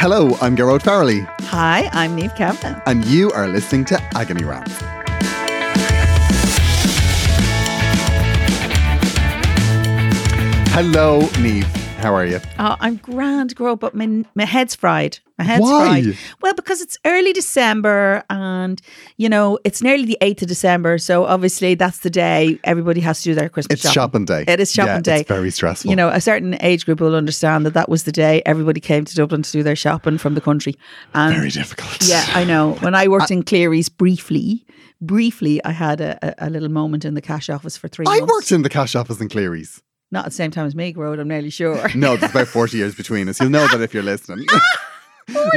Hello, I'm Gearóid Farrelly, Hi, I'm Niamh Kavanagh. and you are listening to Agony Rants. Hello, Niamh. How are you? Oh, I'm grand, girl, but my, my head's fried. My head's Why? fried. Well, because it's early December and, you know, it's nearly the 8th of December. So obviously that's the day everybody has to do their Christmas It's shopping day. It is shopping Yeah, day. It's very stressful. You know, a certain age group will understand that that was the day everybody came to Dublin to do their shopping from the country. And very difficult. Yeah, I know. When I worked in Cleary's briefly, briefly, I had a, a, a little moment in the cash office for three I months. worked in the cash office in Cleary's. Not at the same time as Meg Road, I'm nearly sure. No, there's about 40 years between us. You'll know that if you're listening.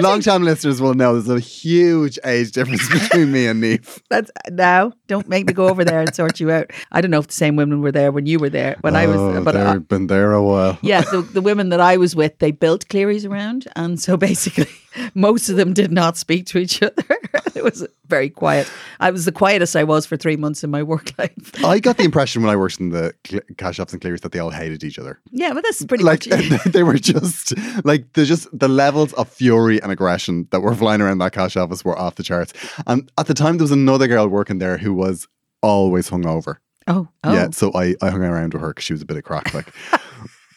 Long time listeners will know there's a huge age difference between me and Niamh. That's now. Don't make me go over there and sort you out. I don't know if the same women were there when you were there. When I was, Oh, but they've been there a while. yeah, the, the women that I was with, they built Clearys around, and so basically, most of them did not speak to each other. it was very quiet. I was the quietest I was for three months in my work life. I got the impression when I worked in the cl- cash shops and Cleary's that they all hated each other. Yeah, but that's pretty like much. they were just like the just the levels of fury and aggression that were flying around that cash office were off the charts. And at the time, there was another girl working there who was always hungover. Oh, oh. Yeah, so I I hung around with her because she was a bit of crack, like.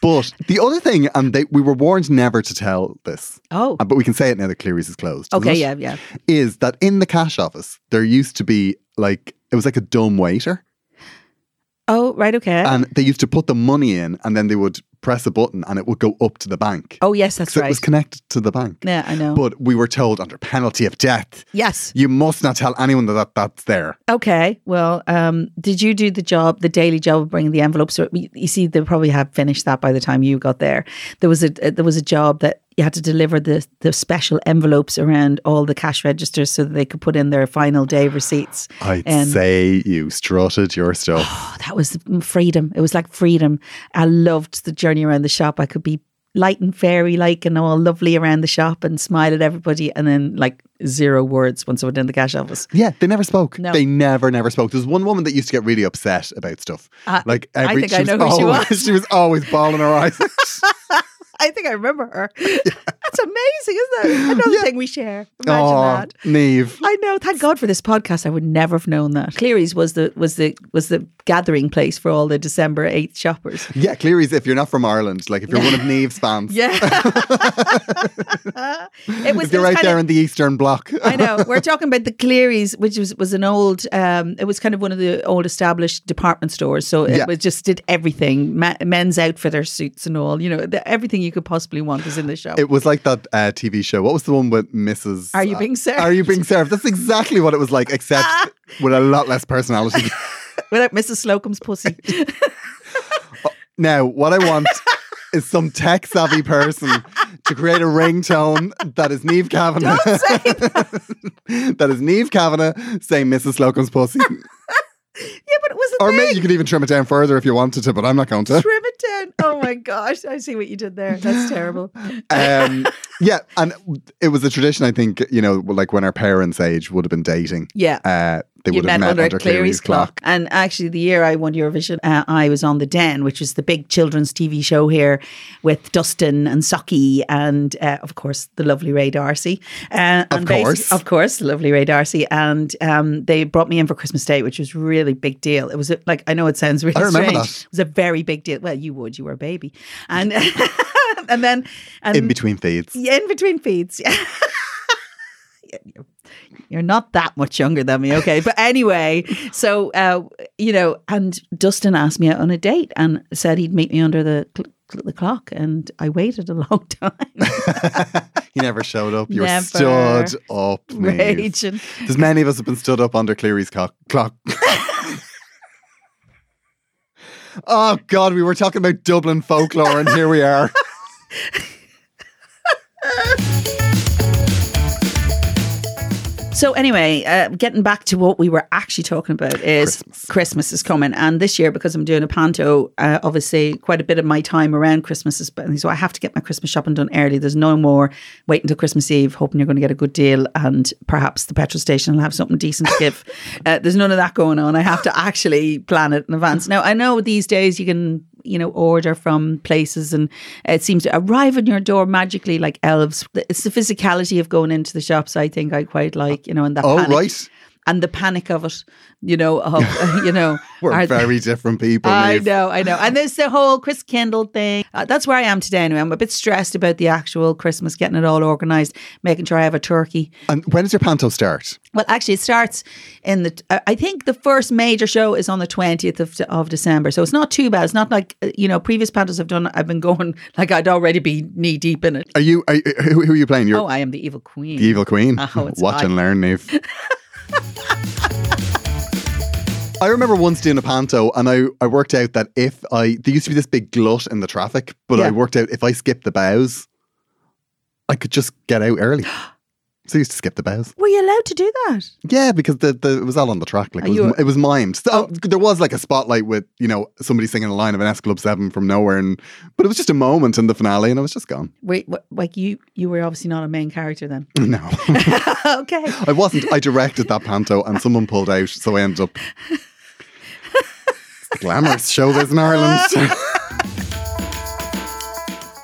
But the other thing, and they, we were warned never to tell this, oh. uh, but we can say it now that Cleary's is closed. Okay, yeah, yeah. Is that in the cash office, there used to be like, it was like a dumb waiter. Oh, right, okay. And they used to put the money in and then they would press a button and it would go up to the bank. oh, yes, that's So right. it was connected to the bank. yeah, I know. But we were told under penalty of death, yes. you must not tell anyone that, that that's there. Okay. Well, um, did you do the job, the daily job of bringing the envelopes? Or, you you see, they probably have finished that by the time you got there. There was a there was a job that you had to deliver the the special envelopes around all the cash registers so that they could put in their final day receipts. I'd And- say you strutted your stuff. Oh, that was freedom. It was like freedom. I loved the journey around the shop. I could be light and fairy like and all lovely around the shop and smile at everybody, and then like zero words once I went in the cash office. yeah, they never spoke. No. They never, never spoke. There's one woman that used to get really upset about stuff. Uh, like I think she I was know who she always, was. she was always bawling her eyes. I think I remember her. That's amazing, isn't it? Another thing we share. Imagine oh, that. Niamh. I know. Thank God for this podcast. I would never have known that. Cleary's was the was the was the gathering place for all the December eighth shoppers. Yeah, Cleary's, if you're not from Ireland, like if you're one of Niamh's fans, Yeah, it was. if you're it was right there of- in the Eastern Bloc. I know. We're talking about the Clearys, which was, was an old, um, it was kind of one of the old established department stores. So it Yeah. was just did everything Ma- men's outfitter suits and all. You know, the, everything you could possibly want is in the show. It was like that uh, TV show. What was the one with Mrs. Are you being served? Are you being served? That's exactly what it was like, except with a lot less personality. Without Mrs. Slocombe's pussy. now, what I want is some tech savvy person to create a ringtone that is Niamh Kavanagh. That. that is Niamh Kavanagh saying Mrs. Slocombe's pussy. Yeah, but it was a or maybe you could even trim it down further if you wanted to, but I'm not going to. Trim it down. Oh my gosh. I see what you did there. That's terrible. Um, yeah, and it was a tradition, I think, you know, like when our parents' age would have been dating. Yeah. Uh, they you would have met met under, under Cleary's clock. And actually, the year I won Eurovision, uh, I was on The Den, which was the big children's TV show here with Dustin and Socky and, uh, of course, the lovely Ray D'Arcy. Uh, Of course. Of course, the lovely Ray D'Arcy. And um, they brought me in for Christmas Day, which was really big deal. It was a, like, I know it sounds really I remember strange. that. It was a very big deal. Well, you would, you were a baby. And, and then, and In between feeds. yeah, in between feeds. Yeah. You're- You're not that much younger than me, okay? But anyway, so uh, you know, and Dustin asked me out on a date and said he'd meet me under the cl- the clock, and I waited a long time, you never showed up. You were Never. stood up. Raging. There's many of us have been stood up under Cleary's co- clock. oh God, we were talking about Dublin folklore, and here we are. So anyway, uh, getting back to what we were actually talking about is Christmas. Christmas, is coming, and this year because I'm doing a panto, uh, obviously quite a bit of my time around Christmas is spent, so I have to get my Christmas shopping done early. There's no more waiting till Christmas Eve, hoping you're going to get a good deal, and perhaps the petrol station will have something decent to give. uh, there's none of that going on. I have to actually plan it in advance. Now I know these days you can you know, order from places and it seems to arrive on your door magically like elves. It's the physicality of going into the shops I think I quite like, you know, and that Oh, panic. right. And the panic of it, you know, of, you know. We're are- very different people. I know, I know. And there's the whole Kris Kindle thing. Uh, that's where I am today anyway. I'm a bit stressed about the actual Christmas, getting it all organised, making sure I have a turkey. And when does your panto start? Well, actually, it starts in the. uh, I think the first major show is on the twentieth of, of December, so it's not too bad. It's not like uh, you know previous pantos I've done. I've been going like I'd already be knee deep in it. Are you? Are, who, who are you playing? You're Oh, I am the evil queen. the evil queen. Oh, Watch and learn, Niamh. I remember once doing a panto, and I, I worked out that if I there used to be this big glut in the traffic, but Yeah. I worked out if I skipped the bows, I could just get out early. So you used to skip the bows. Were you allowed to do that? Yeah, because the, the it was all on the track. Like it was, you- it was mimed. So, Oh. There was like a spotlight with you know somebody singing a line of an S Club Seven from nowhere, and but it was just a moment in the finale, and I was just gone. Wait, what, like you? You were obviously not a main character then. No, okay. I wasn't. I directed that panto, and someone pulled out, so I ended up. Glamorous showbiz in Ireland.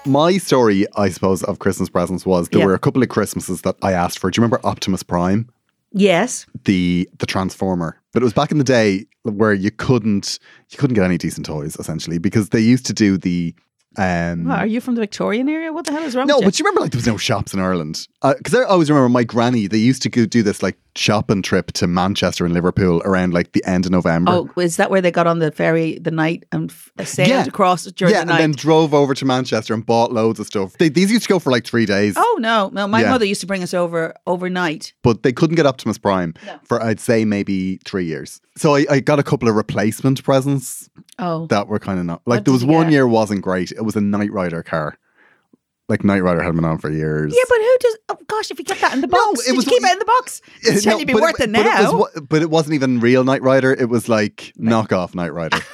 My story, I suppose, of Christmas presents was there Yeah. were a couple of Christmases that I asked for. Do you remember Optimus Prime? Yes. the the transformer but it was back in the day where you couldn't you couldn't get any decent toys essentially because they used to do the um What, are you from the Victorian area? What the hell is wrong no with you? but you remember like there was no shops in Ireland because I always remember my granny they used to go do this like shopping trip to Manchester and Liverpool around like the end of November Oh, is that where they got on the ferry the night and f- uh, sailed Yeah. across during yeah the and then drove over to Manchester and bought loads of stuff they, these used to go for like three days oh no, no! My Yeah. mother used to bring us over overnight. but they couldn't get Optimus Prime No. for I'd say maybe three years so I, I got a couple of replacement presents Oh, that were kind of not like What there was one get? year wasn't great. It was a Knight Rider car. Like Knight Rider had been on for years. yeah, but who does? Oh gosh, if you get that in the box, No, it was you keep it in the box? It's no, be but worth it, but now. was but it wasn't even real Knight Rider. It was like knockoff Knight Rider.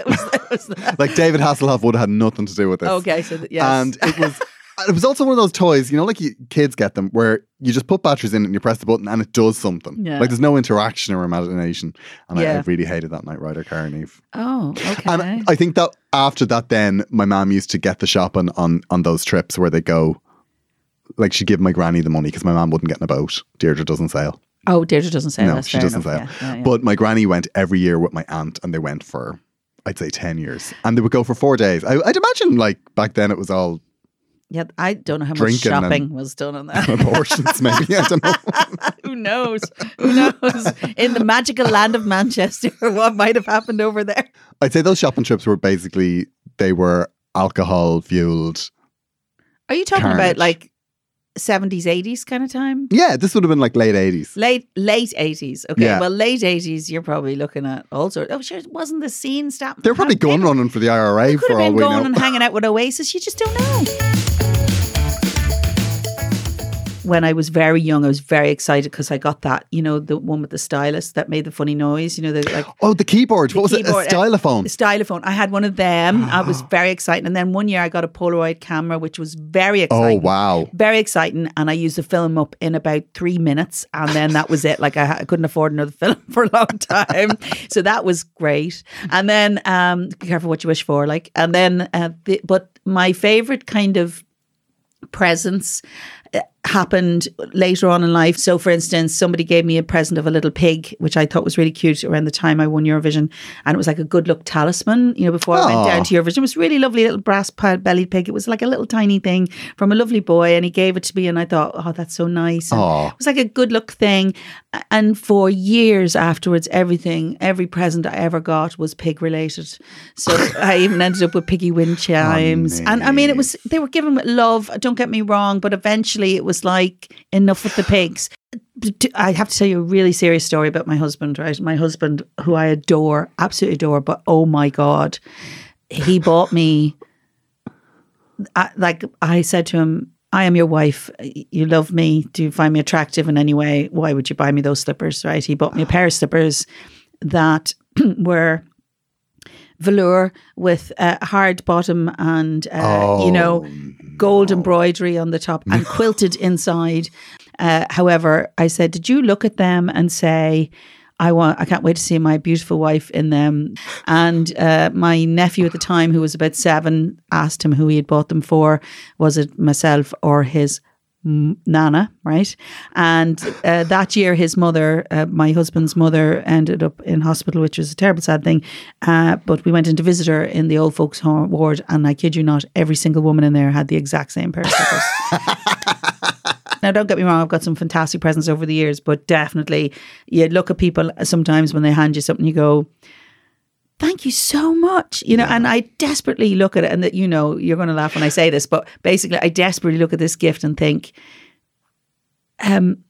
It was- it was like David Hasselhoff would have had nothing to do with this. okay, so th- yes, And it was it was also one of those toys, you know, like you, kids get them, where you just put batteries in and you press the button and it does something. Yeah. Like there's no interaction or imagination. And I, I really hated that Knight Rider car, Eve. oh, okay. And I think that after that, then my mom used to get the shopping on on those trips where they go. Like she'd give my granny the money because my mom wouldn't get in a boat. Deirdre doesn't sail. oh, Deirdre doesn't say no, she doesn't sail. But my granny went every year with my aunt, and they went for I'd say ten years, and they would go for four days. I, I'd imagine like back then it was all yeah, I don't know how much Drinking and- shopping was done on that. abortions, maybe I don't know. Who knows? Who knows? In the magical land of Manchester, what might have happened over there? I'd say those shopping trips were basically they were alcohol fueled. Are you talking Carnage. about like seventies, eighties kind of time? Yeah, this would have been like late eighties. Late late eighties. Okay. Yeah. Well, late eighties, you're probably looking at all sorts. Oh, sure, wasn't the scene stop? They're probably gun running for the IRA could for have all been we going know. and hanging out with Oasis. You just don't know. When I was very young, I was very excited because I got that, you know, the one with the stylus that made the funny noise. You know, the like Oh, the keyboard. what was keyboard, it? A uh, stylophone. the stylophone. I had one of them. I was very excited. And then one year I got a Polaroid camera, which was very exciting. oh, wow. Very exciting. And I used the film up in about three minutes. And then that was it. Like I, I couldn't afford another film for a long time. so that was great. And then, um, be careful what you wish for. Like, and then, uh, the, but my favorite kind of presents uh, happened later on in life. So, for instance, somebody gave me a present of a little pig, which I thought was really cute around the time I won Eurovision. And it was like a good luck talisman, you know, before I went down to Eurovision. It was really lovely, little brass bellied pig. It was like a little tiny thing from a lovely boy. And he gave it to me. And I thought, oh, that's so nice. And it was like a good luck thing. And for years afterwards, everything, every present I ever got was pig related. So I even ended up with piggy wind chimes. and I mean, it was, they were given with love, don't get me wrong, but eventually it was like enough with the pigs. I have to tell you a really serious story about my husband, right? My husband, who I adore, absolutely adore, but oh my God, he bought me, I, like I said to him, I am your wife. You love me. Do you find me attractive in any way? Why would you buy me those slippers? Right? He bought me a pair of slippers that were velour with a hard bottom and uh, you know gold embroidery on the top and quilted inside. Uh, however, I said, did you look at them and say? I want. I can't wait to see my beautiful wife in them. And uh, my nephew at the time, who was about seven, asked him who he had bought them for. Was it myself or his nana? Right. And uh, that year, his mother, uh, my husband's mother, ended up in hospital, which was a terrible, sad thing. Uh, but we went in to visit her in the old folks' home ward, and I kid you not, every single woman in there had the exact same pair of slippers. Now, don't get me wrong, I've got some fantastic presents over the years, but definitely you look at people sometimes when they hand you something, you go, Thank you so much. You know, and I desperately look at it, and that, you know, you're going to laugh when I say this, but basically, I desperately look at this gift and think, um,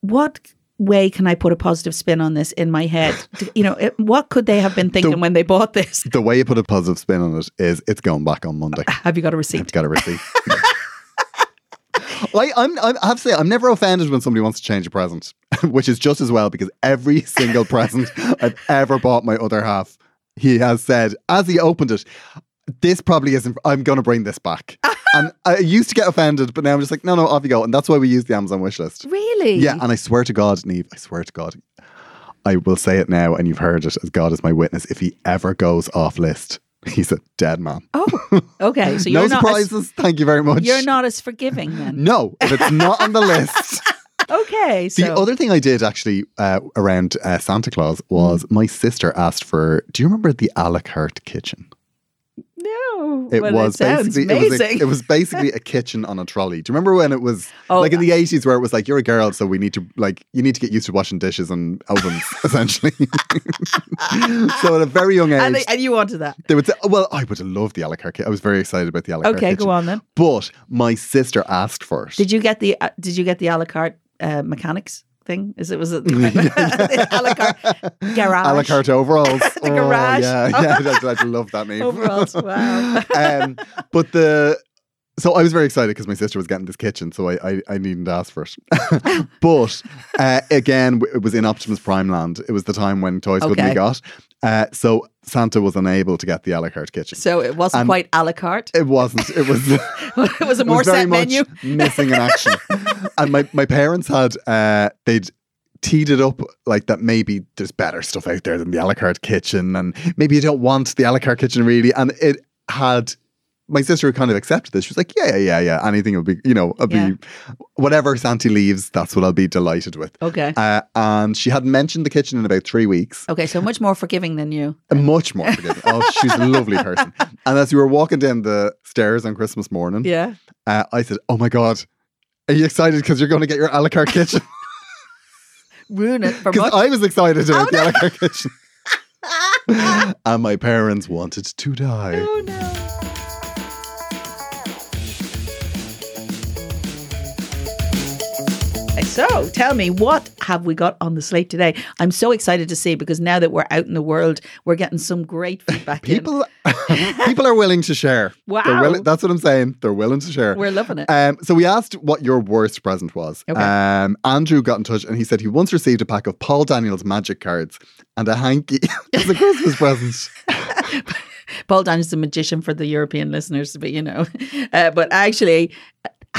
what way can I put a positive spin on this in my head? You know, it, what could they have been thinking when they bought this? The way you put a positive spin on it is it's going back on Monday. Have you got a receipt? It's got a receipt. like I'm, I'm, I have to say, I'm never offended when somebody wants to change a present, which is just as well because every single present I've ever bought my other half, he has said as he opened it, "This probably isn't. I'm going to bring this back." and I used to get offended, but now I'm just like, "No, no, off you go." And that's why we use the Amazon wish list. Really? Yeah, and I swear to God, Niamh, I swear to God, I will say it now, and you've heard it as God is my witness. If he ever goes off list, he's a dead man. Oh, okay. So no not as, surprises. Thank you very much. you're not as forgiving then. No, if it's not on the list. Okay. So The other thing I did actually uh, around uh, Santa Claus was my sister asked for. Do you remember the a la carte kitchen? no, It well, was sounds basically it was, a, it was basically a kitchen on a trolley. Do you remember when it was Oh, like in the eighties where it was like you're a girl, so we need to like you need to get used to washing dishes and ovens essentially. so at a very young age, and, they- and you wanted that. they would say, oh, "Well, I would have loved the a la carte." I was very excited about the a la carte Okay, kitchen. go on then. But my sister asked for it. Did you get the uh, Did you get the a la carte uh, mechanics thing? Is it was it the a la carte garage? A la carte overalls. The garage. Oh, yeah, yeah. I, I love that name. overalls. Wow. um, but the so I was very excited because my sister was getting this kitchen, so I I, I needn't ask for it. but uh, again, it was in Optimus Prime land. It was the time when toys Okay. be got, uh, so Santa was unable to get the a la carte kitchen. so it wasn't Um, quite a la carte. It wasn't. It was. it was a it more was set menu. missing in action. and my, my parents had uh, they'd teed it up like that. Maybe there's better stuff out there than the a la carte kitchen, and maybe you don't want the a la carte kitchen really. And it had. My sister kind of accepted this. She was like, "Yeah, yeah, yeah, yeah. Anything will be, you know, I'll Yeah. be whatever Santi leaves. That's what I'll be delighted with." Okay. Uh, and she hadn't mentioned the kitchen in about three weeks. Okay. So much more forgiving than you. Much more forgiving. oh, she's a lovely person. And as we were walking down the stairs on Christmas morning, Yeah. uh, I said, "Oh my god, are you excited because you're going to get your a la carte kitchen?" Ruin it for Because. I was excited about Oh, the a la carte kitchen, and my parents wanted to die. oh no. So, tell me, what have we got on the slate today? I'm so excited to see because now that we're out in the world, we're getting some great feedback. People, people are willing to share. Wow. willing, that's what I'm saying. They're willing to share. We're loving it. Um, so we asked what your worst present was. Okay. Um, Andrew got in touch and he said he once received a pack of Paul Daniels magic cards and a hanky as a Christmas present. Paul Daniels is a magician for the European listeners, but you know, uh, but actually, a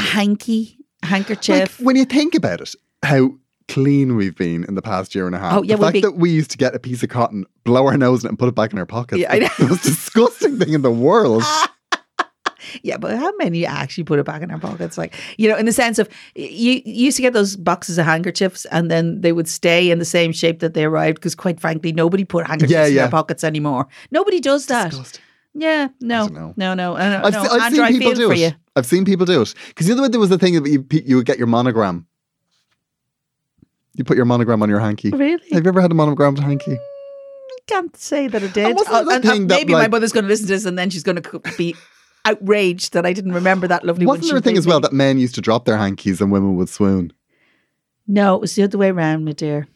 hanky, Like, handkerchief. when you think about it, how clean we've been in the past year and a half. Oh, yeah, the fact be- that we used to get a piece of cotton, blow our nose in it, and put it back in our pockets. Yeah, I is the most disgusting thing in the world. yeah, but how many actually put it back in their pockets? Like, you know, in the sense of you, you used to get those boxes of handkerchiefs and then they would stay in the same shape that they arrived because, quite frankly, nobody put handkerchiefs Yeah, in their pockets anymore. Nobody does that. Disgusting. Yeah, no, no, no, no. I've, no. se- I've Andrew, seen people do it. you. I've seen people do it because you know there was a thing that you you would get your monogram. You put your monogram on your hanky. Really? Have you ever had a monogrammed hanky? I can't say that I did. wasn't Oh, it the and- uh, thing that, maybe my mother's going to listen to this and then she's going to be outraged that I didn't remember that lovely one. Wasn't there a thing as well that men used to drop their hankies and women would swoon? No, it was the other way around, my dear.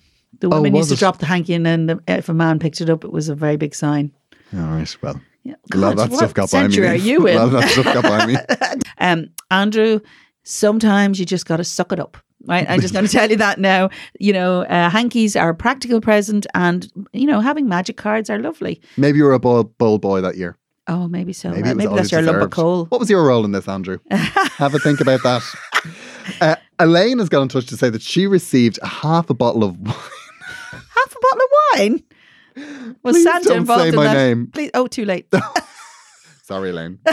The Oh, women was used to it? drop the hanky and then the, if a man picked it up, it was a very big sign. All right, well, Yeah. a lot that stuff got by me. century are you a lot of in? that stuff got by me. um, Andrew sometimes you just got to suck it up. Right, I'm just going to tell you that now. You know, uh, hankies are a practical present, and you know, having magic cards are lovely. Maybe you were a bold boy that year. Oh, maybe so. Maybe, Maybe, was that's you your lump of coal. What was your role in this, Andrew? Have a think about that. Uh, Elaine has got in touch to say that she received half a bottle of wine. Half a bottle of wine. Was Please Santa don't involved say in my that? name. Please. Oh, too late. Sorry, Elaine.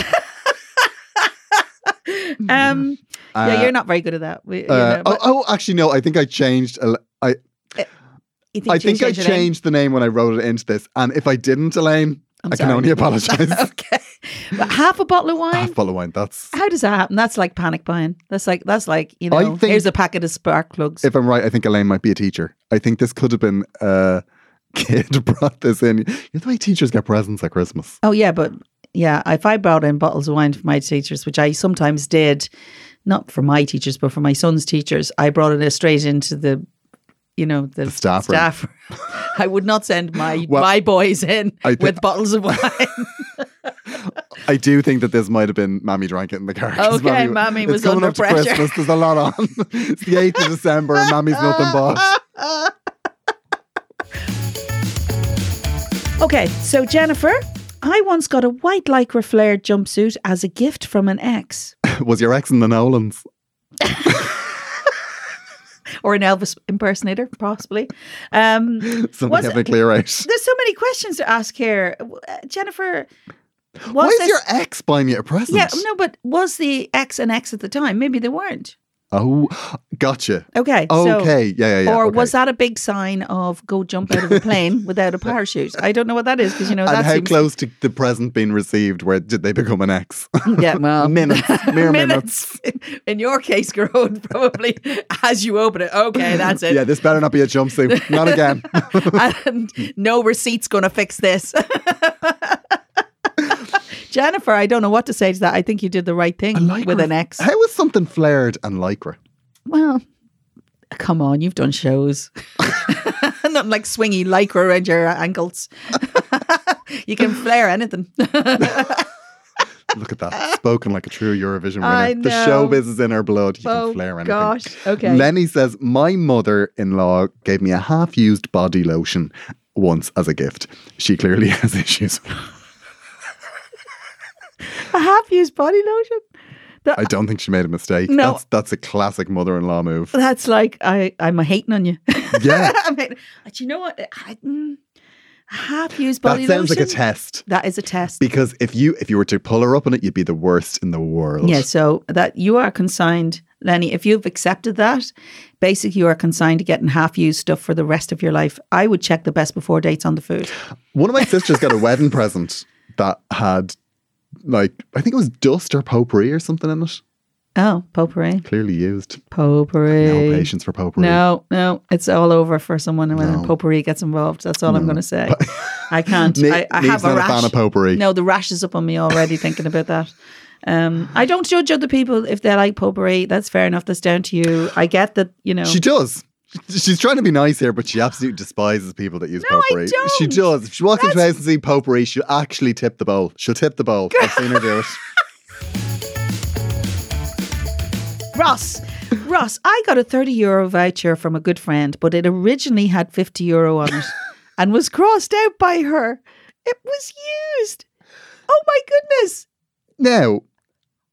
um, Uh, yeah, you're not very good at that. We, you uh, know, but oh, oh, actually, no. I think I changed. Ele- I I think I changed your name? changed the name when I wrote it into this. And if I didn't, Elaine, I'm I can sorry. only apologise. okay, but half a bottle of wine. half bottle of wine. That's How does that happen? That's like panic buying. That's like that's like you I know. think- here's a packet of spark plugs. if I'm right, I think Elaine might be a teacher. I think this could have been a kid brought this in. You know the way teachers get presents at Christmas. oh yeah, but yeah, if I brought in bottles of wine for my teachers, which I sometimes did, not for my teachers, but for my son's teachers, I brought it straight into the, you know, the, The staff staff. I would not send my Well, my boys in I thi- with bottles of wine. I do think that this might have been Mammy drank it in the car. Okay, Mammy was under pressure. Christmas. There's a lot on. it's the 8th of December and Mammy's nothing bought. Okay, so Jennifer, I once got a white lycra flared jumpsuit as a gift from an ex. Was your ex in the Nolans? or an Elvis impersonator, possibly. Um, Something Was having it- clear out. there's so many questions to ask here, Uh, Jennifer. Was Why is this- your ex buying you a present? yeah, no, but was the ex an ex at the time? Maybe they weren't. Oh, gotcha. Okay, so- Okay. yeah, yeah, yeah. or okay. was that a big sign of go jump out of a plane without a parachute? I don't know what that is because you know and that how close to the present being received? Where did they become an ex? yeah, well, minutes, mere minutes. In your case, grown probably as you open it. Okay, that's it. Yeah, this better not be a jumpsuit. Not again. and no receipt's going to fix this. Jennifer, I don't know what to say to that. I think you did the right thing with an ex. How is something flared and lycra? Well, come on, you've done shows. Not like swingy lycra around your ankles. you can flare anything. Look at that. Spoken like a true Eurovision winner. The showbiz is in her blood. You oh can flare anything. gosh. Okay. Lenny says, My mother in law gave me a half used body lotion once as a gift. She clearly has issues. A half-used body lotion. I don't think she made a mistake. No. That's, that's a classic mother in law move. That's like I. I'm hating on you. Yeah. I mean, do you know what? I, mm, half-used That body sounds lotion. like a test. That is a test. Because if you if you were to pull her up on it, you'd be the worst in the world. Yeah, so that you are consigned, Lenny. If you've accepted that, basically you are consigned to getting half-used stuff for the rest of your life. I would check the best before dates on the food. One of my sisters got a wedding present that had like I think it was dust or potpourri or something in it. Oh, potpourri, Clearly used. potpourri. No patience for potpourri. No, no, it's all over for someone when No. potpourri gets involved. That's all I'm going to say. I can't. Ne- I, I have a rash. a fan of potpourri. No, the rash is up on me already thinking about that. Um, I don't judge other people if they like potpourri. That's fair enough. That's down to you. I get that. You know. She does. She's trying to be nice here, but she absolutely despises people that use No, I potpourri. She does. If she walks into a house and sees potpourri, she'll actually tip the bowl. She'll tip the bowl. I've seen her do it. Ross, Ross, I got a 30 euro voucher from a good friend, but it originally had 50 euro on it and was crossed out by her. It was used. Oh my goodness. Now,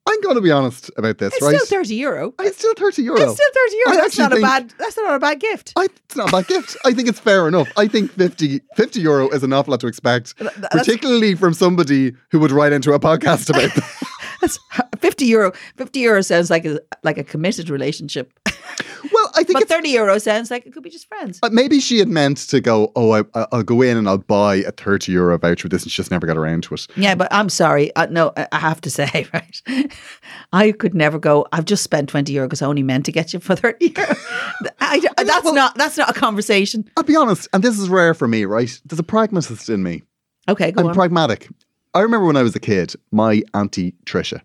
I'm going to be honest about this, It's right? still 30 euro. it's still 30 euro. It's still 30 euro. I That's not a bad that's not a bad gift. I, it's not a bad gift. I think it's fair enough. I think 50, 50 euro is an awful lot to expect, that's- particularly from somebody who would write into a podcast about 50 euro. 50 euro sounds like a like a committed relationship. well, I think But it's 30 euro sounds like it could be just friends. Uh, maybe she had meant to go, oh, I, I- I'll go in and I'll buy a 30 euro voucher with this and she just never got around to it. Yeah, but I'm sorry. Uh, no, I I have to say, right? I could never go. I've just spent twenty euro because I only meant to get you for thirty euro. I, that's well- not. That's not a conversation. I'll be honest, and this is rare for me, right? There's a pragmatist in me. Okay, go I'm on. pragmatic. I remember when I was a kid, my auntie Trisha,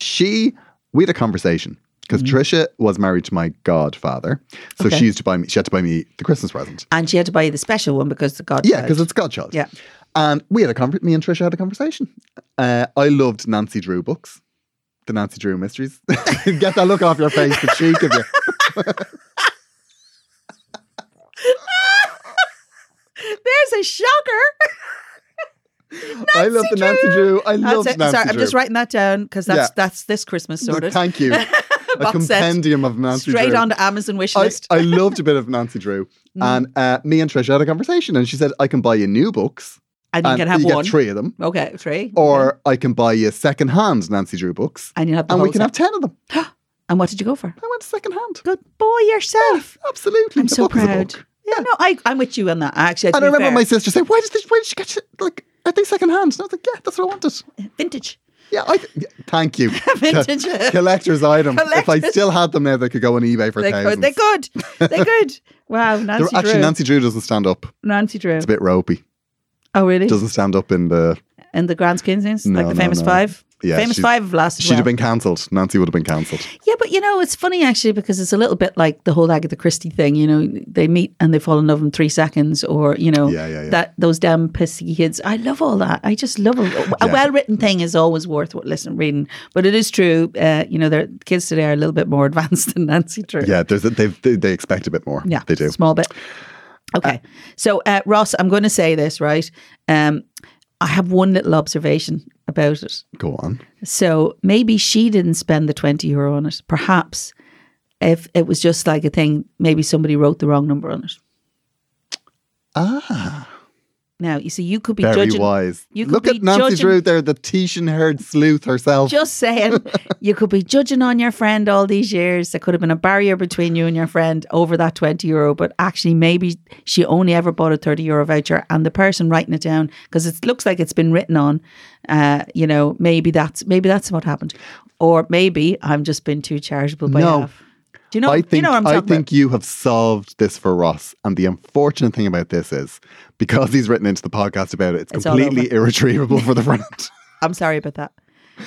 she, we had a conversation because Trisha was married to my godfather. So Mm-hmm. Okay. she used to buy me, she had to buy me the Christmas present. and she had to buy you the special one because the God. Yeah, because it's Godchild. Yeah, and we had a conversation. me and Trisha had a conversation. Uh, I loved Nancy Drew books. the Nancy Drew mysteries. Get that look off your face, the cheek of you. There's a shocker. I love the Nancy Drew. I love. Nancy Sorry, I'm just writing that down because that's Yeah. that's this Christmas sorted. Thank you. a set. compendium of Nancy Drew. Straight Drew. onto Amazon wish I, list. I loved a bit of Nancy Drew. Mm. And uh, me and Trish had a conversation, and she said, I can buy you new books. and you and can have you one. get three of them. Okay, three. Or I can buy you second hand Nancy Drew books. and you have the And we can have 10 of them. And what did you go for? I went second hand. Good boy yourself. Absolutely. I'm A so book is a proud. Yeah, no, I, I'm with you on that. Actually, And I remember fair. my sister saying, "Why did they, why did she get like are they second hand?" And I was like, "Yeah, that's what I wanted." vintage. Yeah, I th- yeah, thank you. Vintage. Co- collector's item. If I still had them now, they could go on eBay for They thousands. could. They could. They could. Wow, Nancy actually, Nancy Drew doesn't stand up. Nancy Drew. It's a bit ropey. Oh, really? Doesn't stand up in the. In the Grand Skins, No, like the no, famous no. five. Yeah, famous five have lasted. She'd well. have been cancelled. Nancy would have been cancelled. Yeah, but you know, it's funny actually because it's a little bit like the whole Agatha Christie thing. You know, they meet and they fall in love in three seconds, or you know, Yeah, yeah, yeah. that those damn pissy kids. I love all that. I just love. A Yeah. well written thing is always worth what listen reading. But it is true. Uh, you know, their kids today are a little bit more advanced than Nancy Drew. Yeah, there's a, they they expect a bit more. Yeah, they do. small bit. Okay, so uh, Ross, I'm going to say this right. Um, I have one little observation about it. Go on. So maybe she didn't spend the 20 euro on it. Perhaps if it was just like a thing, maybe somebody wrote the wrong number on it. Ah, Now, you see, you could be very judging. wise. you could Look be at Nancy judging- Drew there, the Tishan herd sleuth herself. Just saying, you could be judging on your friend all these years. There could have been a barrier between you and your friend over that 20 euro, but actually, maybe she only ever bought a 30 euro voucher and the person writing it down, because it looks like it's been written on, uh, you know, maybe that's maybe that's what happened. Or maybe I'm just been too charitable by No. half. Do you know, I you think know what I'm I think you have solved this for Ross. And the unfortunate thing about this is because he's written into the podcast about it, it's, It's completely irretrievable for the friend. about? I'm sorry about that.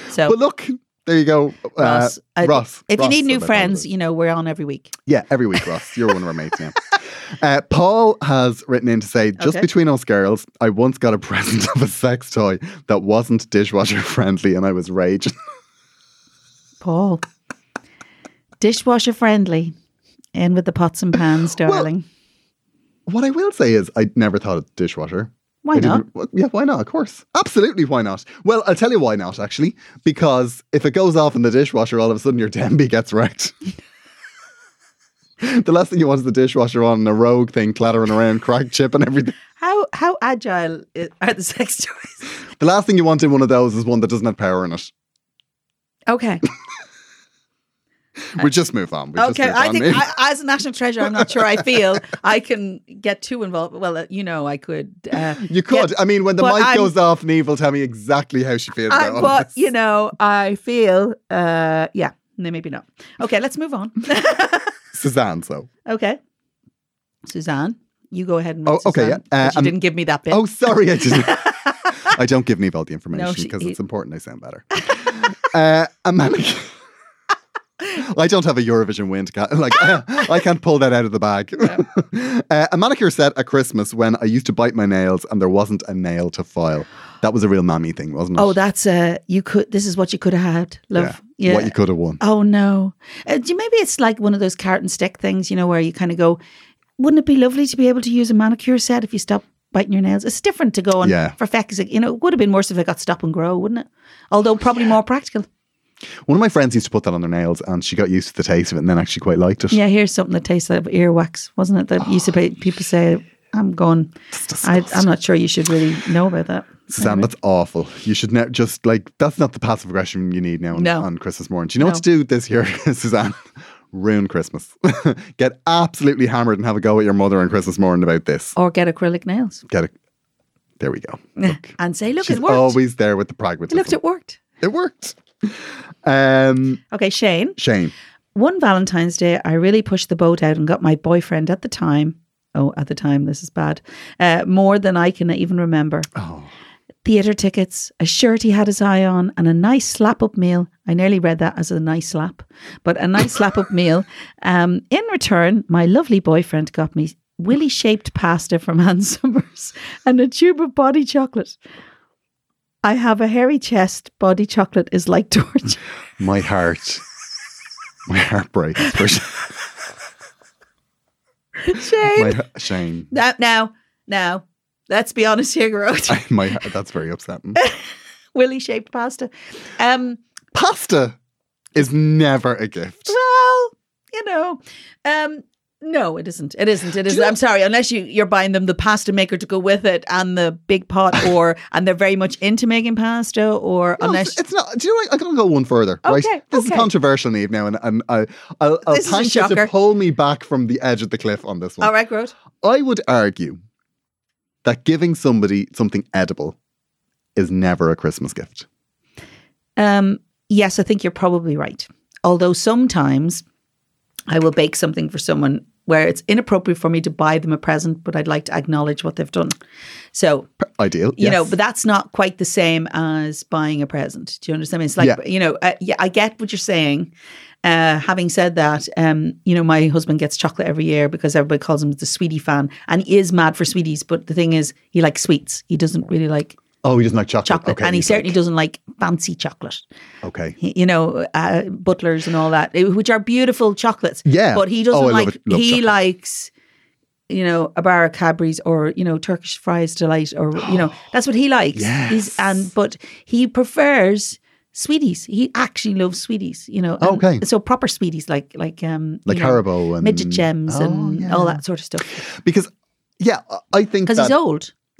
So, but look, there you go, uh, Ross, Ross. if you need new friends, you know, we're on every week. yeah, every week, Ross, you're one of our mates now. Uh, Paul has written in to say, just Okay. between us girls, I once got a present of a sex toy that wasn't dishwasher friendly, and I was raging. Paul, dishwasher friendly. In with the pots and pans, darling. what I will say is, I never thought of dishwasher. Why I not? well, yeah, why not? Of course. Absolutely, why not? Well, I'll tell you why not, actually. Because if it goes off in the dishwasher, all of a sudden your Denby gets wrecked. the last thing you want is the dishwasher on a rogue thing clattering around, crack chip and everything. How how agile are the sex toys? The last thing you want in one of those is one that doesn't have power in it. Okay, We just move on. We okay. move I on. think I, as a national treasure, I'm not sure I feel I can get too involved. Well, uh, you know, I could. Uh, you could. get- I mean, when the mic I'm- goes off, Niamh will tell me exactly how she feels I, about but this. you know, I feel. Uh, yeah, no, maybe not. Okay, let's move on. Suzanne, so. okay, Suzanne, you go ahead and. Oh, read okay, Suzanne, yeah. Uh, um, didn't give me that bit. Oh, sorry, I didn't. I don't give Niamh all the information because he- it's important I sound better. uh, a mannequin. I don't have a Eurovision win to ca- like I can't pull that out of the bag. uh, a manicure set at Christmas when I used to bite my nails and there wasn't a nail to file. That was a real mammy thing, wasn't it? Oh, that's uh you could. This is what you could have had, love. Yeah. What you could have won. Oh no. Uh, do you, maybe it's like one of those carrot and stick things, you know, where you kind of go, wouldn't it be lovely to be able to use a manicure set if you stop biting your nails? It's different to go and Yeah. for feck, you know, it would have been worse if it got stop and grow, wouldn't it? Although probably more practical. One of my friends used to put that on their nails and she got used to the taste of it and then actually quite liked it. Yeah, here's something that tastes like earwax, wasn't it? That used to be, people say, I'm going, I, I'm not sure you should really know about that. Suzanne, that's awful. You should ne- just like that's not the passive aggression you need now on, No. on Christmas morning. Do you know what No. to do this year, Suzanne? Ruin Christmas. Get absolutely hammered and have a go at your mother on Christmas morning about this. Or get acrylic nails Get it. There we go. Look, and say, look, she's it worked. always there with the pragmatism. Look, it worked. it worked. Um, Okay, Shane. Shane. One Valentine's Day, I really pushed the boat out and got my boyfriend at the time. Oh, at the time, this is bad. Uh, more than I can even remember. Oh, Theatre tickets, a shirt he had his eye on, and a nice slap up meal. I nearly read that as a nice slap, but a nice slap up meal. Um, in return, my lovely boyfriend got me willy shaped pasta from Summers and a tube of body chocolate. I have a hairy chest. Body chocolate is like torture. My heart, my heart breaks for Sh- Shane. my Shane. Now, now, now, let's be honest here, Gearóid. My that's very upsetting. Willy shaped pasta. Um, Pasta is never a gift. well, you know, um, no, it isn't. It isn't. It isn't. know- I'm sorry, unless you you're buying them the pasta maker to go with it and the big pot, or and they're very much into making pasta, or No, unless it's, it's not. Do you know what? I'm to go one further. right? Okay, This is controversial, Niamh. Now, and, and I, I'll, I'll is thank you to pull me back from the edge of the cliff on this one. all right, Groot. I would argue that giving somebody something edible is never a Christmas gift. Um, yes, I think you're probably right. Although sometimes I will bake something for someone where it's inappropriate for me to buy them a present, but I'd like to acknowledge what they've done. So, Ideal, you know, but that's not quite the same as buying a present. Do you understand? It's like, Yeah. you know, uh, yeah, I get what you're saying. Uh, having said that, um, you know, my husband gets chocolate every year because everybody calls him the sweetie fan, and he is mad for sweeties. But the thing is, he likes sweets. He doesn't really like oh, he doesn't like chocolate. chocolate, Okay, and he certainly like- doesn't like fancy chocolate Okay. he- you know, uh, butlers and all that, eh, which are beautiful chocolates. Yeah. But he Oh, doesn't love like, he chocolate. likes, you know, a bar of Cadbury's or, you know, Turkish fries delight or, you know, that's what he likes. He's, and, but he prefers sweeties. He actually loves sweeties, you know. Okay. So proper sweeties like, like, um, Like you know, Haribo and midget gems Oh, and yeah. all that sort of stuff. Because, yeah, I think Because he's old.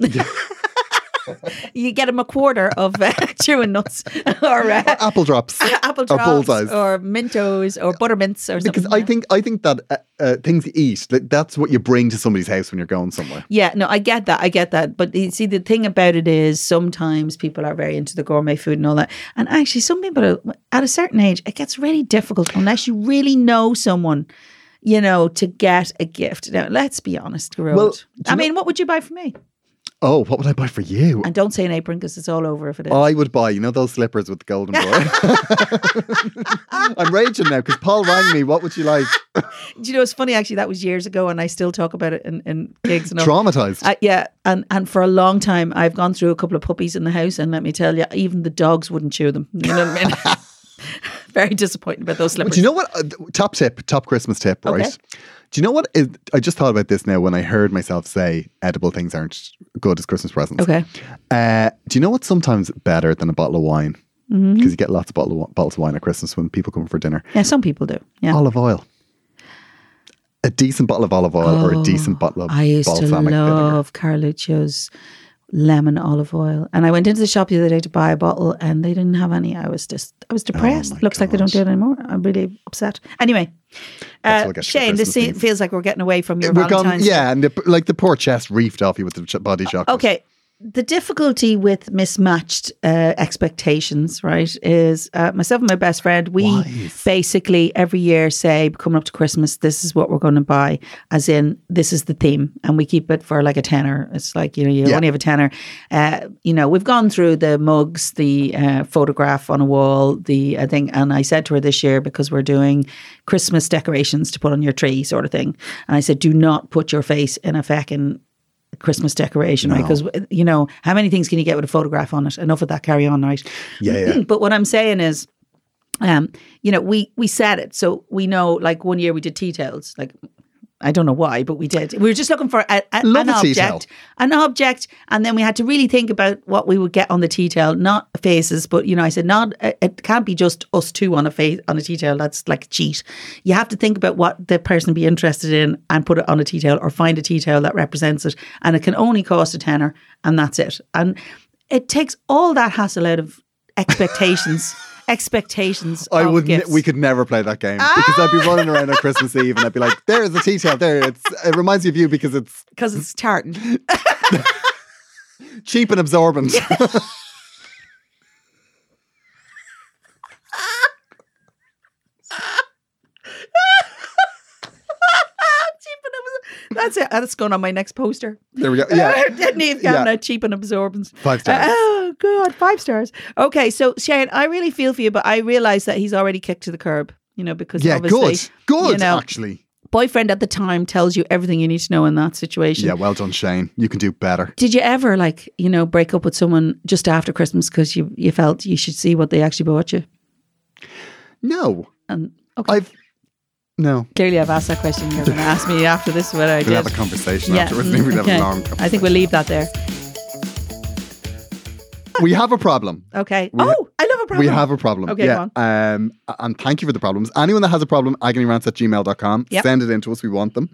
you get him a quarter of uh, chewing nuts or uh, apple drops. apple Or drops bullseyes. or Mentos or buttermints or something. Because I think I think that uh, uh, things you eat, like, that's what you bring to somebody's house when you're going somewhere. Yeah, no, I get that. I get that. But you see, the thing about it is sometimes people are very into the gourmet food and all that. And actually, some people are, at a certain age, it gets really difficult unless you really know someone, you know, to get a gift. Now, let's be honest, Gearóid. Well, I know- mean, what would you buy for me? Oh, what would I buy for you? And don't say an apron because it's all over if it is. I would buy, you know, those slippers with the golden boy. I'm raging now because Paul rang me. What would you like? Do you know, it's funny actually, that was years ago and I still talk about it in, in gigs and all. Traumatized. Uh, yeah, and and for a long time, I've gone through a couple of puppies in the house, and let me tell you, even the dogs wouldn't chew them. You know what I mean? Very disappointed about those But do you know what? Uh, top tip, top Christmas tip, Okay. right? Do you know what? Is, I just thought about this now when I heard myself say edible things aren't good as Christmas presents. Okay. Uh, do you know what's sometimes better than a bottle of wine? Because Mm-hmm. you get lots of bottle of, bottles of wine at Christmas when people come for dinner. Yeah, some people do. Yeah. Olive oil. A decent bottle of olive oil or a decent bottle of Oh, I used to balsamic vinegar. love Carluccio's lemon olive oil, and I went into the shop the other day to buy a bottle, and they didn't have any. I was just, I was depressed. Oh Looks like they don't do it anymore. I'm really upset. Anyway, uh, what gets you for Shane, this feels like we're getting away from your We're gone, Valentine's. yeah, and the, like the poor chest reefed off you with the body shock. Okay. The difficulty with mismatched uh, expectations, right, is uh, myself and my best friend, we Wise. basically every year say, coming up to Christmas, this is what we're going to buy, as in, this is the theme. And we keep it for like a tenner. It's like, you know, you Yeah. only have a tenner. Uh, you know, we've gone through the mugs, the uh, photograph on a wall, the uh, thing. And I said to her this year, because we're doing Christmas decorations to put on your tree, sort of thing. And I said, do not put your face in a feckin' Christmas decoration, right? Because you know how many things can you get with a photograph on it? Enough of that. Carry on, right? Yeah, yeah. But what I'm saying is, um, you know, we we said it, so we know. Like one year we did tea towels. Like I don't know why, but we did. We were just looking for a, a, an towel. object, an object, and then we had to really think about what we would get on the tea towel. Not faces, but you know, I said not. It it can't be just us two on a face on a tea towel. That's like a cheat. You have to think about what the person be interested in and put it on a tea towel, or find a tea towel that represents it. And it can only cost a tenner, and that's it. And it takes all that hassle out of expectations. expectations. I of would. Ne- we could never play that game because I'd be ah! running around on Christmas Eve and I'd be like, "There is a tea towel. There, it's. It reminds me of you because it's because it's tartan. cheap and absorbent." That's it. That's going on my next poster. there we go. Yeah, Niamh Yeah. Cheap and absorbent. five stars. Ah. Oh God, five stars. Okay, so Shane, I really feel for you, but I realise that he's already kicked to the curb. You know, because yeah, obviously, good, good. you know, actually, boyfriend at the time tells you everything you need to know in that situation. yeah. Well done, Shane. You can do better. Did you ever like you know break up with someone just after Christmas because you you felt you should see what they actually bought you? No, And okay, I've no. clearly I've asked that question. You're going to ask me after this what I We'll did. have a conversation Yeah, afterwards. mm, We'll have okay. a long conversation. I think we'll leave that there. We have a problem. Okay. We oh, I love a problem. We have a problem. Okay, yeah. Um, and thank you for the problems. Anyone that has a problem, agonyrants at gmail.com, Yep. send it in to us. We want them.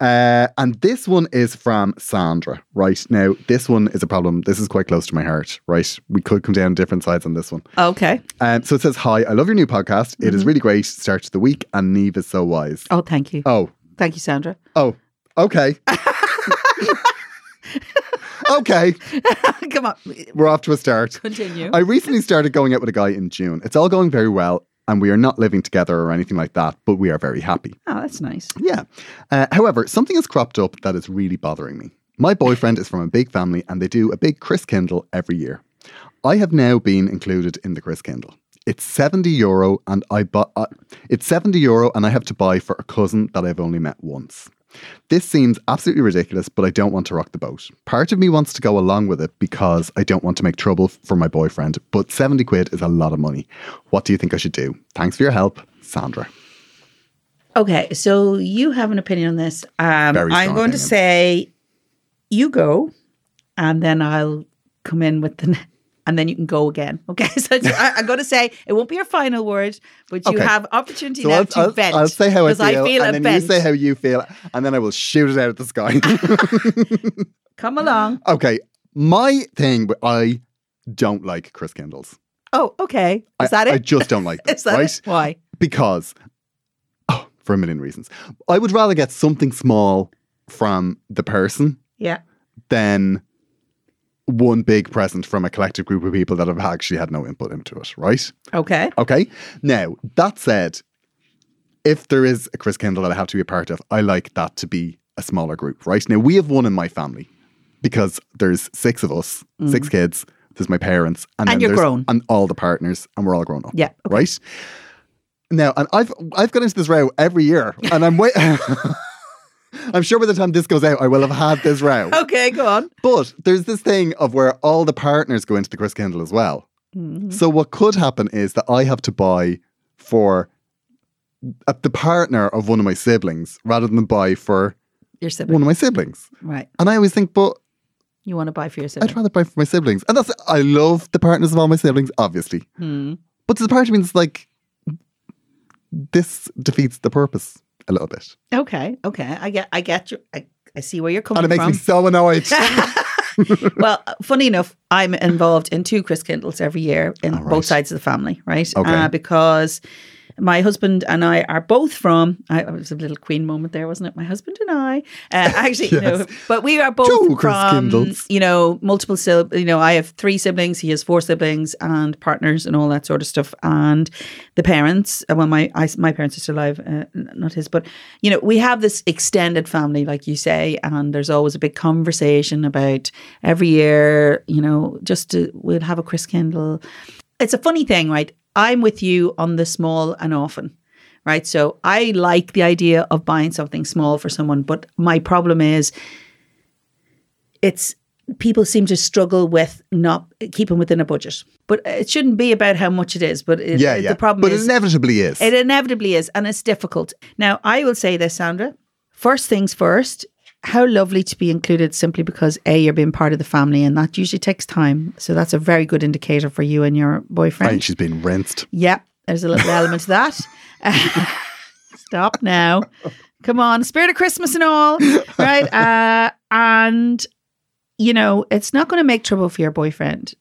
Uh, and this one is from Sandra, right? Now, this one is a problem. This is quite close to my heart, right? We could come down different sides on this one. Okay. Um, so it says, Hi, I love your new podcast. It Mm-hmm. is really great. Start to the week, and Niamh is so wise. Oh, thank you. Oh, Thank you, Sandra. oh, okay. okay, Come on, we're off to a start. continue. I recently started going out with a guy in June. It's all going very well, and we are not living together or anything like that, but we are very happy. oh, that's nice. Yeah. Uh, however, something has cropped up that is really bothering me. My boyfriend is from a big family, and they do a big Kris Kindle every year. I have now been included in the Kris Kindle. It's seventy euro, and I bu- uh, it's seventy euro, and I have to buy for a cousin that I've only met once. This seems absolutely ridiculous, but I don't want to rock the boat. Part of me wants to go along with it because I don't want to make trouble for my boyfriend, but 70 quid is a lot of money. What do you think I should do? Thanks for your help, Sandra. Okay, so you have an opinion on this. Um, I'm going to say you go, and then I'll come in with the, and then you can go again. Okay, so I, I'm going to say it won't be your final word, but you Okay. have opportunity So now I'll, to I'll, vent. I'll say how I feel, feel and then vent. you say how you feel, and then I will shoot it out at the sky. Come along. okay, my thing, but I don't like Kris Kindles. Oh, okay. I, Is that it? I just don't like them, Is that right? it? Why? Because, oh, for a million reasons, I would rather get something small from the person Yeah. than one big present from a collective group of people that have actually had no input into it, right? Okay. Okay. Now, that said, if there is a Kris Kindle that I have to be a part of, I like that to be a smaller group, right? Now, we have one in my family because there's six of us, six kids. There's my parents, and, Mm. And you're grown. and all the partners, and we're all grown up. Yeah, okay. right. Now, and I've I've got into this row every year, and I'm wait. I'm sure by the time this goes out, I will have had this row. Okay, go on. But there's this thing of where all the partners go into the Kris Kindle as well. Mm-hmm. So what could happen is that I have to buy for the partner of one of my siblings rather than buy for Your sibling. one of my siblings. Right. And I always think, but You want to buy for your sibling. I'd rather buy for my siblings. And that's I love the partners of all my siblings, obviously. Hmm. But a part of me that's like this defeats the purpose a little bit. Okay. Okay. I get. I get you. I, I see where you're coming And it makes from. me so annoyed. well, funny enough, I'm involved in two Kris Kindles every year in right. both sides of the family, right? Okay. Uh, because my husband and I are both from. I, it was a little Queen moment there, wasn't it? My husband and I, uh, actually, you know, but we are both Two from, Kindles. you know, multiple. sil- You know, I have three siblings. He has four siblings and partners and all that sort of stuff. And the parents, uh, well, my I, my parents are still alive, uh, not his, but you know, we have this extended family, like you say, and there's always a big conversation about every year. You know, just to, we'll have a Kris Kindle. It's a funny thing, right? I'm with you on the small and often. Right. So I like the idea of buying something small for someone, but my problem is it's people seem to struggle with not keeping within a budget. But it shouldn't be about how much it is. But it, yeah, yeah. the problem but is it inevitably is. it inevitably is, and it's difficult. Now, I will say this, Sandra. First things first, how lovely to be included simply because A, you're being part of the family, and that usually takes time. So that's a very good indicator for you and your boyfriend. I think she's been rinsed. Yeah, there's a little element to that. Stop now. Come on, spirit of Christmas and all, right? Uh, and you know, it's not going to make trouble for your boyfriend.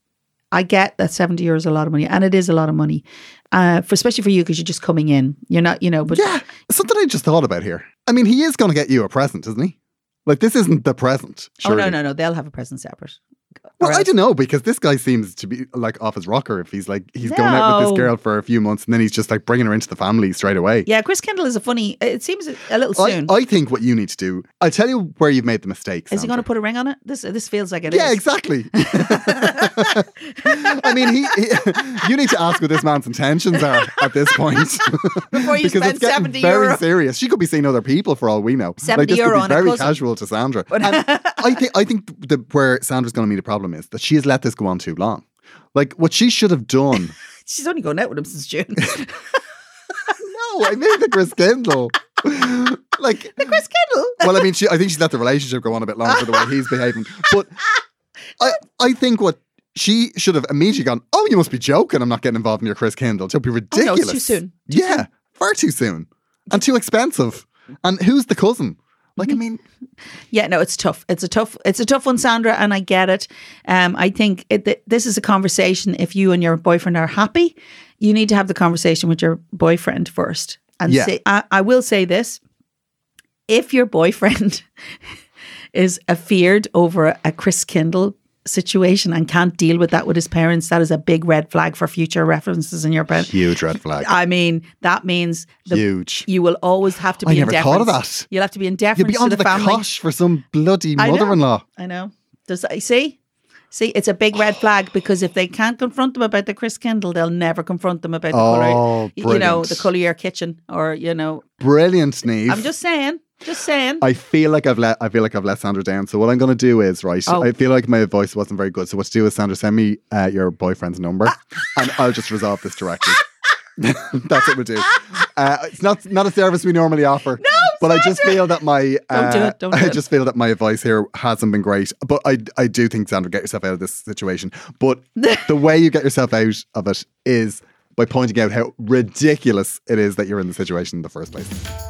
I get that 70 euros is a lot of money, and it is a lot of money, uh, for especially for you because you're just coming in. You're not, you know, but Yeah, something I just thought about here. I mean, he is going to get you a present, isn't he? Like this isn't the present. oh no, no, no, they'll have a present separate. Well, I don't know because this guy seems to be like off his rocker. If he's like he's going out with this girl for a few months and then he's just like bringing her into the family straight away. Yeah, Kris Kindle is a funny. It seems a little I, soon. I think what you need to do. I'll tell you where you've made the mistake. is he going to put a ring on it? This this feels like it. Yeah, exactly. I mean, he, he- You need to ask what this man's intentions are at this point. Before you because spend it's getting 70 very euro. serious. She could be seeing other people for all we know. 70 like this euro could on be very casual to Sandra. And I think I think the, where Sandra's going to meet a problem is that she has let this go on too long. Like what she should have done. She's only gone out with him since June. no, I made the Kris Kindle. like the Kris Kindle. well, I mean, she, I think she's let the relationship go on a bit longer for the way he's behaving. But I, I think what she should have immediately gone. Oh, you must be joking. I'm not getting involved in your Kris Kindle. It'll be ridiculous. Oh, no, too soon. Too yeah, far too soon, and too expensive. And who's the cousin? Like, I mean, Yeah, no, it's tough. It's a tough. It's a tough one, Sandra, and I get it. Um, I think it, th- this is a conversation. If you and your boyfriend are happy, you need to have the conversation with your boyfriend first. And Yeah. say, I, I will say this: if your boyfriend is afeared over a, a Kris Kindle situation and can't deal with that with his parents, that is a big red flag for future references in your parents. huge red flag. I mean, that means the, Huge. you will always have to I be in never deference. thought of that. You'll have to be in deference be under the, the, cosh for some bloody mother-in-law. I know. Does that, see? See, it's a big red flag because if they can't confront them about the Kris Kindle, they'll never confront them about the Oh, colour, you know, the colour of your kitchen, or you know. Brilliant, Niamh. I'm just saying, just saying. I feel like I've let I feel like I've let Sandra down. So what I'm going to do is right. Oh. I feel like my voice wasn't very good. So what to do is Sandra send me uh, your boyfriend's number, and I'll just resolve this directly. That's what we do. Uh, it's not not a service we normally offer. No, but I just feel that my uh, Don't do it, don't do I just feel that my advice here hasn't been great. But I I do think Sandra get yourself out of this situation. But the way you get yourself out of it is by pointing out how ridiculous it is that you're in the situation in the first place.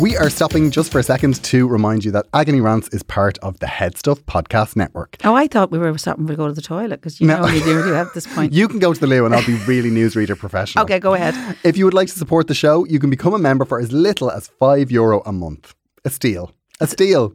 We are stopping just for a second to remind you that Agony Rants is part of the Headstuff Podcast Network. oh, I thought we were stopping to go to the toilet because you No. know you do at this point. You can go to the loo and I'll be really newsreader professional. okay, go ahead. If you would like to support the show, you can become a member for as little as five euro a month. A steal. A steal.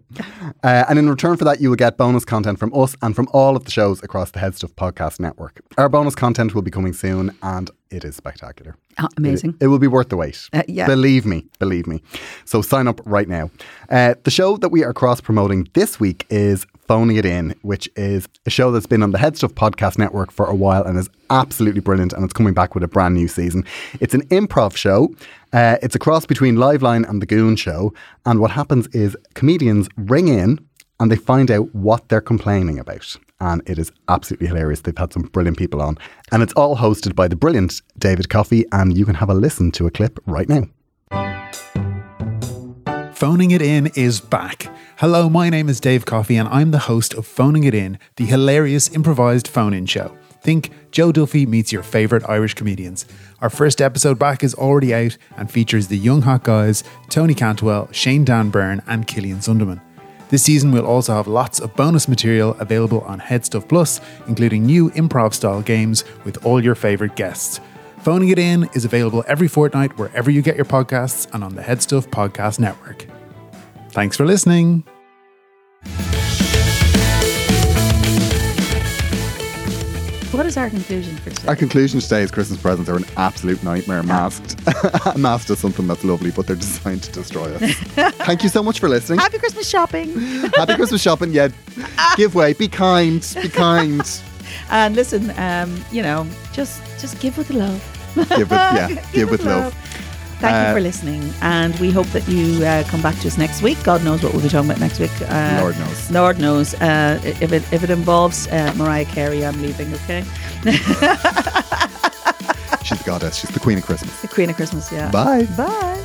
Uh, and in return for that, you will get bonus content from us and from all of the shows across the Headstuff Podcast Network. Our bonus content will be coming soon and it is spectacular. Oh, amazing. It, it will be worth the wait. Uh, yeah. Believe me, believe me. So sign up right now. Uh, the show that we are cross promoting this week is Phoning It In, which is a show that's been on the Headstuff Podcast Network for a while and is absolutely brilliant. And it's coming back with a brand new season. It's an improv show. Uh, it's a cross between Liveline and The Goon Show. And what happens is comedians ring in and they find out what they're complaining about. And it is absolutely hilarious. They've had some brilliant people on. And it's all hosted by the brilliant David Coffey. And you can have a listen to a clip right now. Phoning It In is back. Hello, my name is Dave Coffey, and I'm the host of Phoning It In, the hilarious improvised phone in show. Think Joe Duffy meets your favourite Irish comedians. Our first episode back is already out and features the young hot guys Tony Cantwell, Shane Dan Byrne, and Killian Sundermann. This season, we'll also have lots of bonus material available on Headstuff Plus, including new improv style games with all your favourite guests. Phoning It In is available every fortnight wherever you get your podcasts and on the Headstuff Podcast Network. Thanks for listening. What is our conclusion for today? Our conclusion today is Christmas presents are an absolute nightmare masked. masked as something that's lovely, but they're designed to destroy us. Thank you so much for listening. Happy Christmas shopping. Happy Christmas shopping. Yeah, give way. Be kind. Be kind. and listen, um, you know, just just give with love. Give with yeah. Give, with love. Thank Uh, you for listening, and we hope that you uh, come back to us next week. God knows what we'll be talking about next week. Uh, Lord knows. Lord knows. Uh, if it if it involves uh, Mariah Carey, I'm leaving. Okay, She's the goddess. She's the queen of Christmas. the Queen of Christmas. Yeah. Bye. Bye.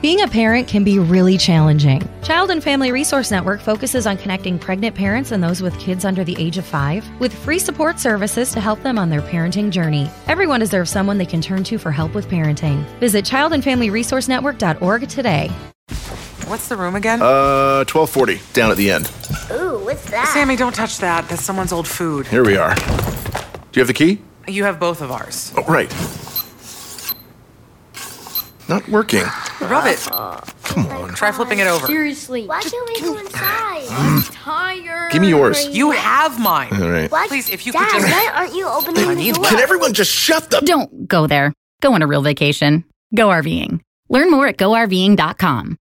Being a parent can be really challenging. Child and Family Resource Network focuses on connecting pregnant parents and those with kids under the age of five with free support services to help them on their parenting journey. Everyone deserves someone they can turn to for help with parenting. Visit childandfamilyresourcenetwork.org today. What's the room again? Uh, 1240, down at the end. Ooh, what's that? Sammy, don't touch that. That's someone's old food. Here we are. Do you have the key? You have both of ours. Oh, right. Not working. Rub it. Come on. Try flipping it over. Seriously. Why can't we go inside? Mm. I'm tired. Give me yours. You have mine. All right. What? Please, if you Dad, could just- why aren't you opening the door? Can everyone just shut the. Don't go there. Go on a real vacation. Go RVing. Learn more at GoRVing.com.